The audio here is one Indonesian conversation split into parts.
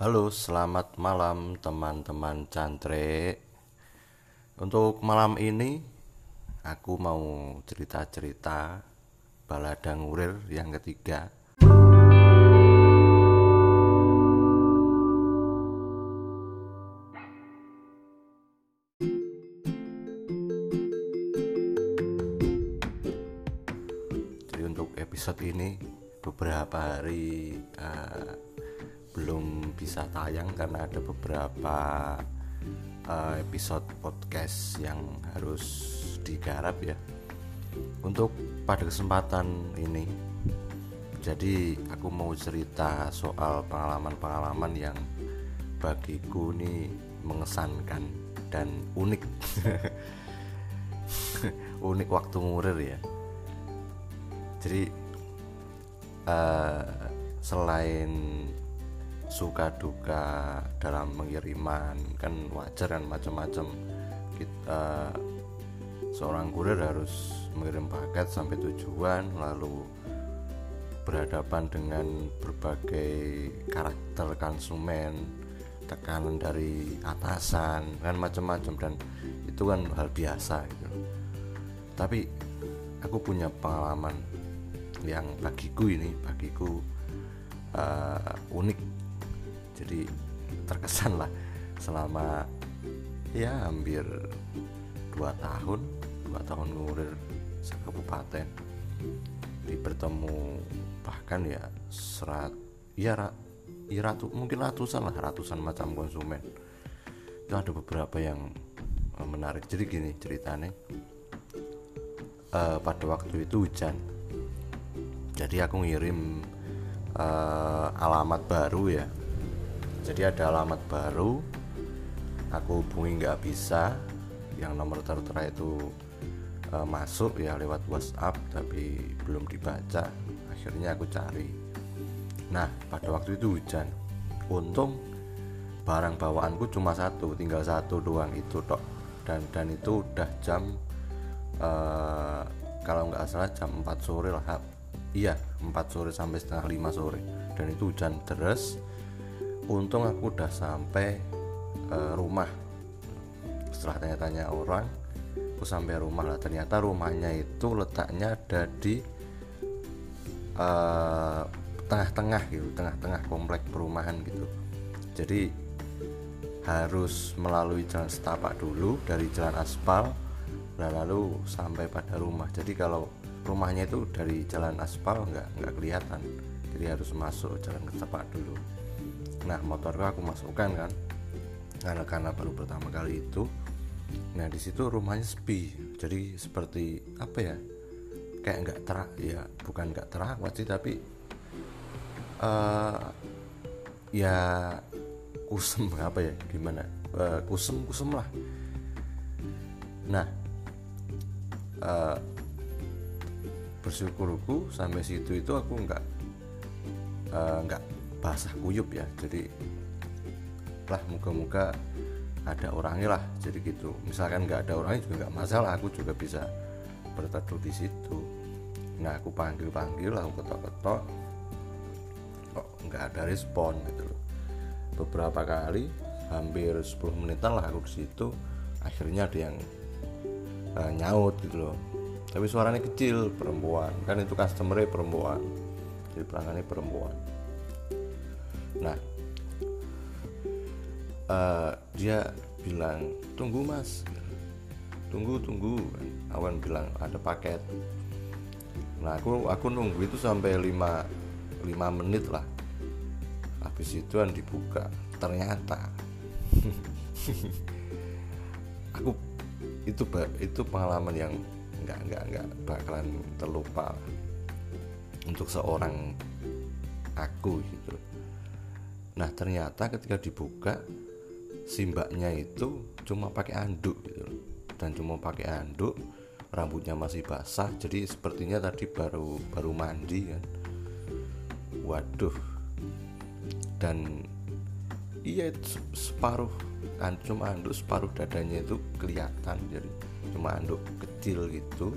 Halo, selamat malam teman-teman cantre. Untuk malam ini aku mau cerita-cerita balada ngurir yang ketiga. Jadi untuk episode ini beberapa hari uh, bisa tayang karena ada beberapa uh, episode podcast yang harus digarap ya. Untuk pada kesempatan ini, jadi aku mau cerita soal pengalaman-pengalaman yang bagiku nih mengesankan dan unik. unik waktu ngurir ya. Jadi uh, selain suka duka dalam pengiriman kan wajar kan macam-macam. Kita seorang kurir harus mengirim paket sampai tujuan lalu berhadapan dengan berbagai karakter konsumen tekanan dari atasan kan macam-macam dan itu kan hal biasa gitu. Tapi aku punya pengalaman yang bagiku ini bagiku uh, unik jadi terkesan lah selama ya hampir dua tahun dua tahun ngurir sekabupaten. Di bertemu bahkan ya serat ya, ya ratu mungkin ratusan lah ratusan macam konsumen. Itu ada beberapa yang eh, menarik. Jadi gini ceritanya uh, pada waktu itu hujan. Jadi aku ngirim uh, alamat baru ya jadi ada alamat baru aku hubungi nggak bisa. Yang nomor tertera itu e, masuk ya lewat WhatsApp tapi belum dibaca. Akhirnya aku cari. Nah pada waktu itu hujan. Untung barang bawaanku cuma satu tinggal satu doang itu tok dan dan itu udah jam e, kalau nggak salah jam 4 sore lah iya 4 sore sampai setengah 5 sore. Dan itu hujan deras untung aku udah sampai uh, rumah. Setelah tanya-tanya orang aku sampai rumah lah. Ternyata rumahnya itu letaknya ada di uh, tengah-tengah gitu tengah-tengah komplek perumahan gitu. Jadi harus melalui jalan setapak dulu dari jalan aspal lalu sampai pada rumah. Jadi kalau rumahnya itu dari jalan aspal nggak nggak kelihatan. Jadi harus masuk jalan setapak dulu nah motorku aku masukkan kan. Karena karena baru pertama kali itu nah di situ rumahnya sepi. Jadi seperti apa ya kayak nggak terak ya bukan nggak terawat sih tapi uh, ya kusem apa ya gimana uh, kusem kusem lah. Nah uh, bersyukurku sampai situ itu aku nggak nggak basah kuyup ya. Jadi lah muka-muka ada orangnya lah. Jadi gitu. Misalkan nggak ada orangnya juga nggak masalah. Aku juga bisa berteduh di situ. Nah aku panggil panggil aku ketok ketok kok nggak ada respon gitu loh. Beberapa kali hampir 10 menitan lah aku di situ. Akhirnya ada yang uh, nyaut gitu loh. Tapi suaranya kecil perempuan. Kan itu customer perempuan. Jadi pelanggannya perempuan nah uh, dia bilang tunggu mas. Tunggu tunggu. Awan bilang ada paket. Nah aku aku nunggu itu sampai 5 5 menit lah. Habis itu yang dibuka ternyata aku itu itu pengalaman yang nggak nggak nggak bakalan terlupa untuk seorang aku gitu nah ternyata ketika dibuka simbaknya itu cuma pakai anduk gitu dan cuma pakai anduk rambutnya masih basah jadi sepertinya tadi baru baru mandi kan. Waduh. Dan iya separuh kan cuma anduk separuh dadanya itu kelihatan. Jadi cuma anduk kecil gitu.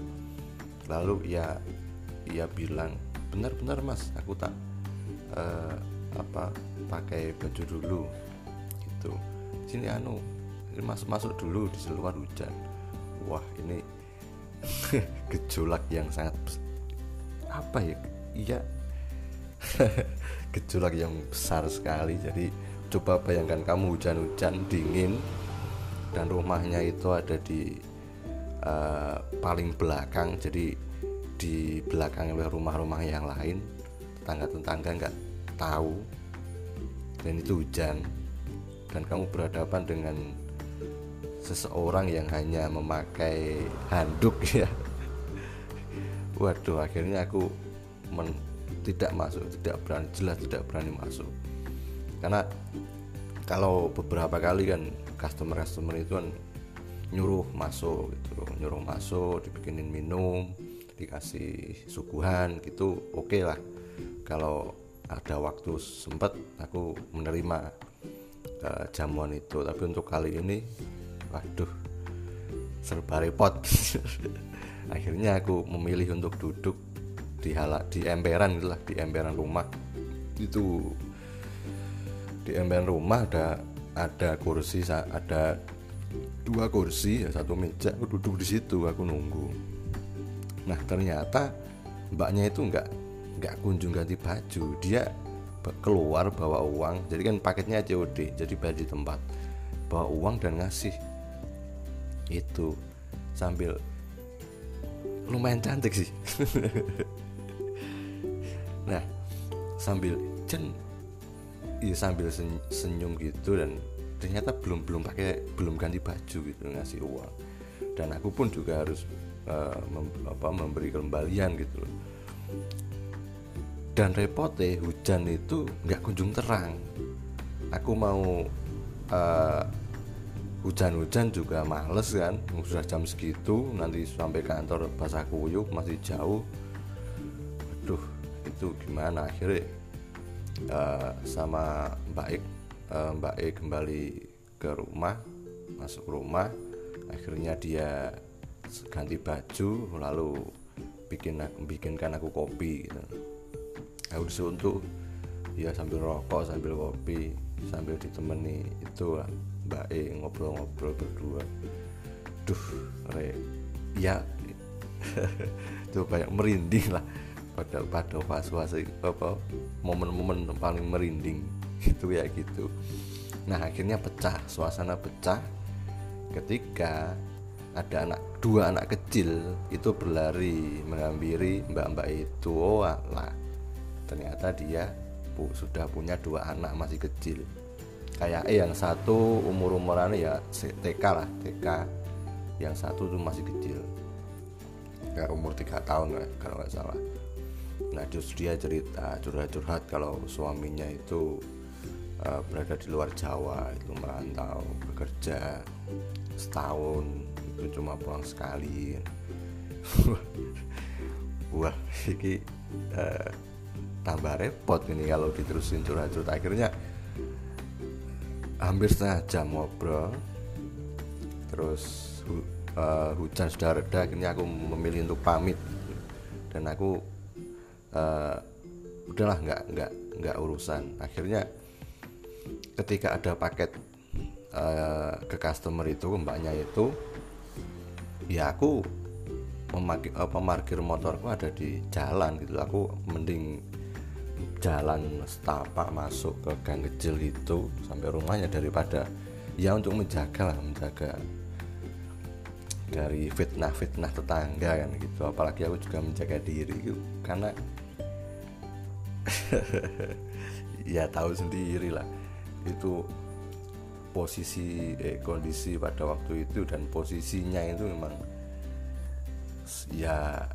Lalu ya ia bilang benar-benar mas aku tak uh, apa pakai baju dulu gitu. Sini anu ini masuk masuk dulu di luar hujan. Wah ini gejolak yang sangat apa ya? Iya. Gejolak yang besar sekali. Jadi coba bayangkan kamu hujan-hujan dingin dan rumahnya itu ada di uh, paling belakang. Jadi di belakang rumah-rumah yang lain tetangga-tetangga nggak tahu dan itu hujan. Dan kamu berhadapan dengan seseorang yang hanya memakai handuk ya. Waduh akhirnya aku men, tidak masuk tidak berani jelas tidak berani masuk. Karena kalau beberapa kali kan customer customer itu kan nyuruh masuk gitu nyuruh masuk dibikinin minum dikasih suguhan gitu oke okay lah. Kalau ada waktu sempat aku menerima uh, jamuan itu. Tapi untuk kali ini waduh serba repot. Akhirnya aku memilih untuk duduk di halak di emperan itulah di emperan rumah. Itu di emperan rumah ada ada kursi ada dua kursi ya satu meja. Aku duduk di situ aku nunggu. Nah ternyata mbaknya itu nggak nggak kunjung ganti baju dia keluar bawa uang. Jadi kan paketnya COD jadi bayar di tempat. Bawa uang dan ngasih. Itu. Sambil lumayan cantik sih. Nah sambil jen iya sambil senyum gitu dan ternyata belum belum pakai belum ganti baju gitu ngasih uang. Dan aku pun juga harus uh, mem, apa, memberi kembalian gitu dan repotnya hujan itu nggak kunjung terang. Aku mau uh, hujan-hujan juga males kan. Sudah jam segitu nanti sampai kantor basah kuyup masih jauh. Aduh itu gimana? Akhirnya uh, sama baik uh, Mbak E kembali ke rumah masuk rumah. Akhirnya dia ganti baju lalu bikin bikinkan aku kopi gitu. Disuruh untuk ya sambil rokok sambil kopi sambil ditemani itu Mbak E ngobrol-ngobrol berdua. Duh re ya. Itu banyak merinding lah. Pada pada fase-fase apa momen-momen paling merinding gitu ya gitu. Nah akhirnya pecah suasana pecah. Ketika ada anak dua anak kecil itu berlari menghampiri mbak-mbak itu. Oh ternyata dia bu, sudah punya dua anak masih kecil. Kayak eh yang satu umur umurannya ya TK lah TK yang satu tuh masih kecil. Kayak umur tiga tahun lah kalau nggak salah. Nah justru dia cerita curhat-curhat kalau suaminya itu uh, berada di luar Jawa itu merantau bekerja setahun itu cuma pulang sekali. Wah ini uh, tambah repot ini kalau diterusin curhat-curhat. Akhirnya hampir setengah jam ngobrol. Terus hu, uh, hujan sudah reda akhirnya aku memilih untuk pamit. Dan aku uh, udahlah nggak nggak nggak urusan. Akhirnya ketika ada paket uh, ke customer itu mbaknya itu ya aku memarkir, motorku ada di jalan gitu. Aku mending jalan setapak masuk ke gang kecil itu sampai rumahnya daripada ya untuk menjaga lah menjaga dari fitnah-fitnah tetangga kan gitu. Apalagi aku juga menjaga diri gitu karena ya tahu sendiri lah itu posisi eh, kondisi pada waktu itu dan posisinya itu memang ya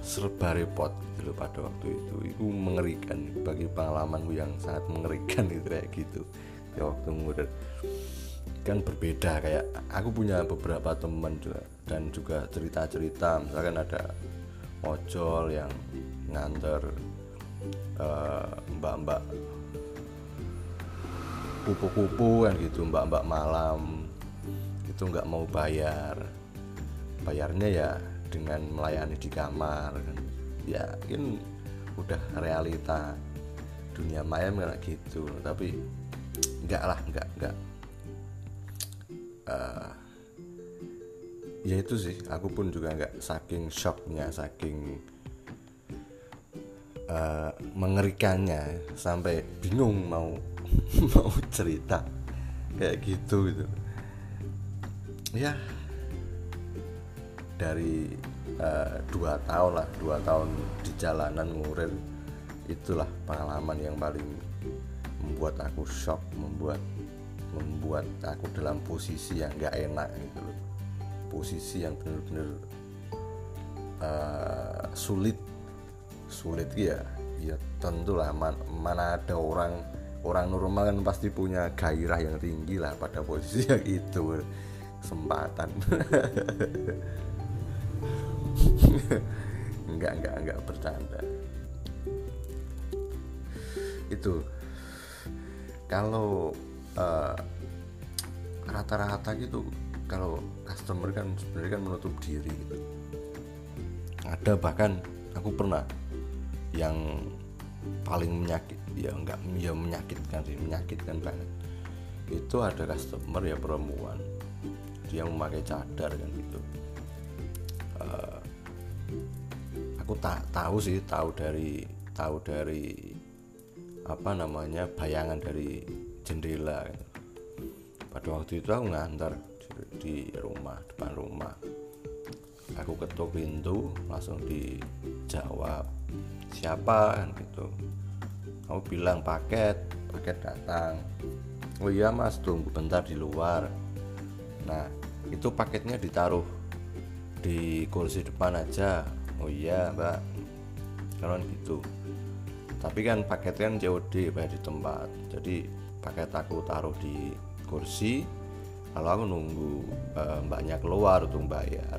serba repot gitu loh pada waktu itu. Itu mengerikan bagi pengalamanku yang sangat mengerikan itu kayak gitu. Di waktu muda kan berbeda kayak aku punya beberapa teman juga dan juga cerita-cerita misalkan ada ojol yang nganter uh, mbak-mbak kupu-kupu kan gitu mbak-mbak malam itu nggak mau bayar. Bayarnya ya dengan melayani di kamar kan. Ya ini udah realita dunia maya kayak gitu. Tapi enggak lah enggak enggak. Uh, ya itu sih. Aku pun juga enggak saking shocknya saking uh, mengerikannya sampai bingung mau mau cerita kayak gitu gitu. Ya dari uh, dua tahun lah dua tahun di jalanan ngurir itulah pengalaman yang paling membuat aku shock membuat membuat aku dalam posisi yang gak enak gitu loh. Posisi yang benar-benar uh, sulit sulit ya. Ya tentulah man, mana ada orang orang normal kan pasti punya gairah yang tinggi lah pada posisi yang itu kesempatan enggak enggak enggak bercanda. Itu. Kalau uh, rata-rata gitu kalau customer kan sebenarnya kan menutup diri gitu. Ada bahkan aku pernah yang paling menyakit ya enggak ya menyakitkan sih menyakitkan banget. Itu ada customer ya perempuan. Dia memakai cadar kan gitu tak tahu sih tahu dari tahu dari apa namanya bayangan dari jendela. Pada waktu itu aku ngantar di, di rumah depan rumah. Aku ketuk pintu langsung dijawab siapa? kan gitu. Aku bilang paket paket datang. Oh iya mas tunggu bentar di luar. Nah itu paketnya ditaruh di kursi depan aja oh iya mbak. Kalau gitu. Tapi kan paket kan COD bayar di tempat jadi paket aku taruh di kursi kalau aku nunggu e, mbaknya keluar untuk bayar.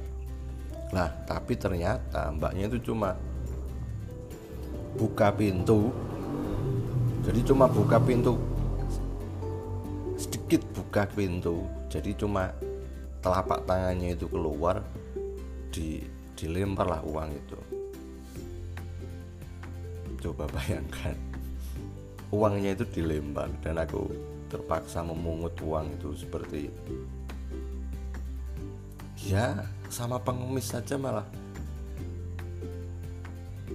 Nah tapi ternyata mbaknya itu cuma buka pintu. Jadi cuma buka pintu sedikit buka pintu. Jadi cuma telapak tangannya itu keluar di dilemparlah uang itu. Coba bayangkan uangnya itu dilempar dan aku terpaksa memungut uang itu seperti ya sama pengemis saja malah.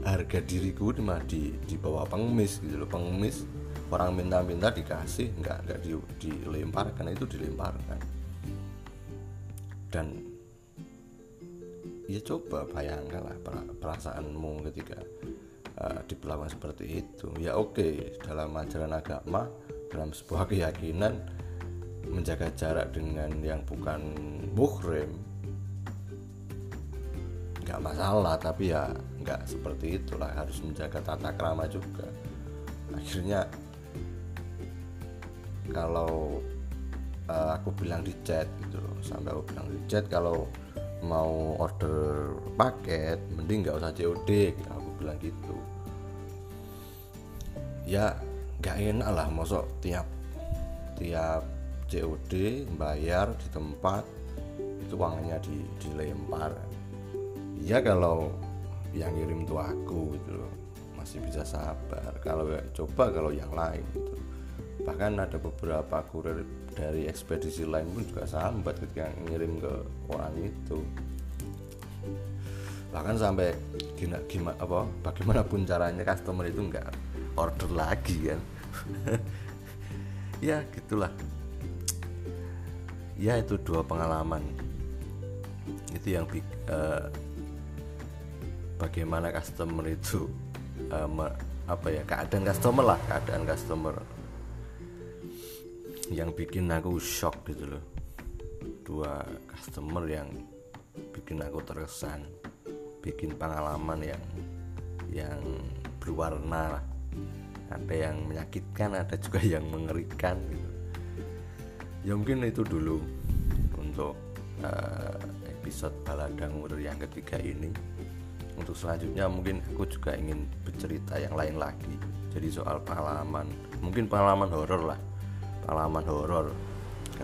Harga diriku mah di di bawah pengemis gitu loh. Pengemis orang minta-minta dikasih nggak nggak di, dilemparkan itu dilemparkan. Dan ya coba bayangkan lah perasaanmu ketika uh, diperlakukan seperti itu. Ya oke okay, dalam ajaran agama dalam sebuah keyakinan menjaga jarak dengan yang bukan muhrim nggak masalah tapi ya nggak seperti itulah harus menjaga tata krama juga. Akhirnya kalau uh, aku bilang di chat gitu loh sampai aku bilang di chat kalau mau order paket mending nggak usah COD gitu. Bilang gitu. Ya gak enak lah masuk tiap tiap COD bayar di tempat itu uangnya di, dilempar. Ya kalau yang ngirim tuh aku gitu masih bisa sabar. Kalau coba kalau yang lain gitu bahkan ada beberapa kurir dari ekspedisi lain pun juga sambat ketika ngirim ke orang itu. Bahkan sampai gimana, gimana apa bagaimanapun caranya customer itu nggak order lagi kan. Ya gitulah. Ya itu dua pengalaman. Itu yang uh, bagaimana customer itu uh, apa ya keadaan customer lah keadaan customer yang bikin aku shock gitu loh. Dua customer yang bikin aku terkesan bikin pengalaman yang yang berwarna lah. Ada yang menyakitkan ada juga yang mengerikan gitu. Ya mungkin itu dulu untuk uh, episode baladang Murir yang ketiga ini. Untuk selanjutnya mungkin aku juga ingin bercerita yang lain lagi. Jadi soal pengalaman mungkin pengalaman horor lah pengalaman horor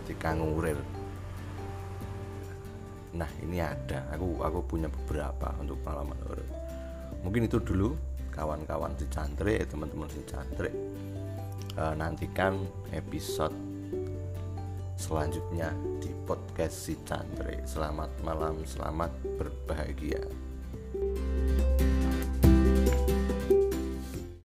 ketika ngurir. Nah ini ada. Aku aku punya beberapa untuk pengalaman horor. Mungkin itu dulu kawan-kawan si cantrik teman-teman si cantrik uh, nantikan episode selanjutnya di podcast si cantrik selamat malam selamat berbahagia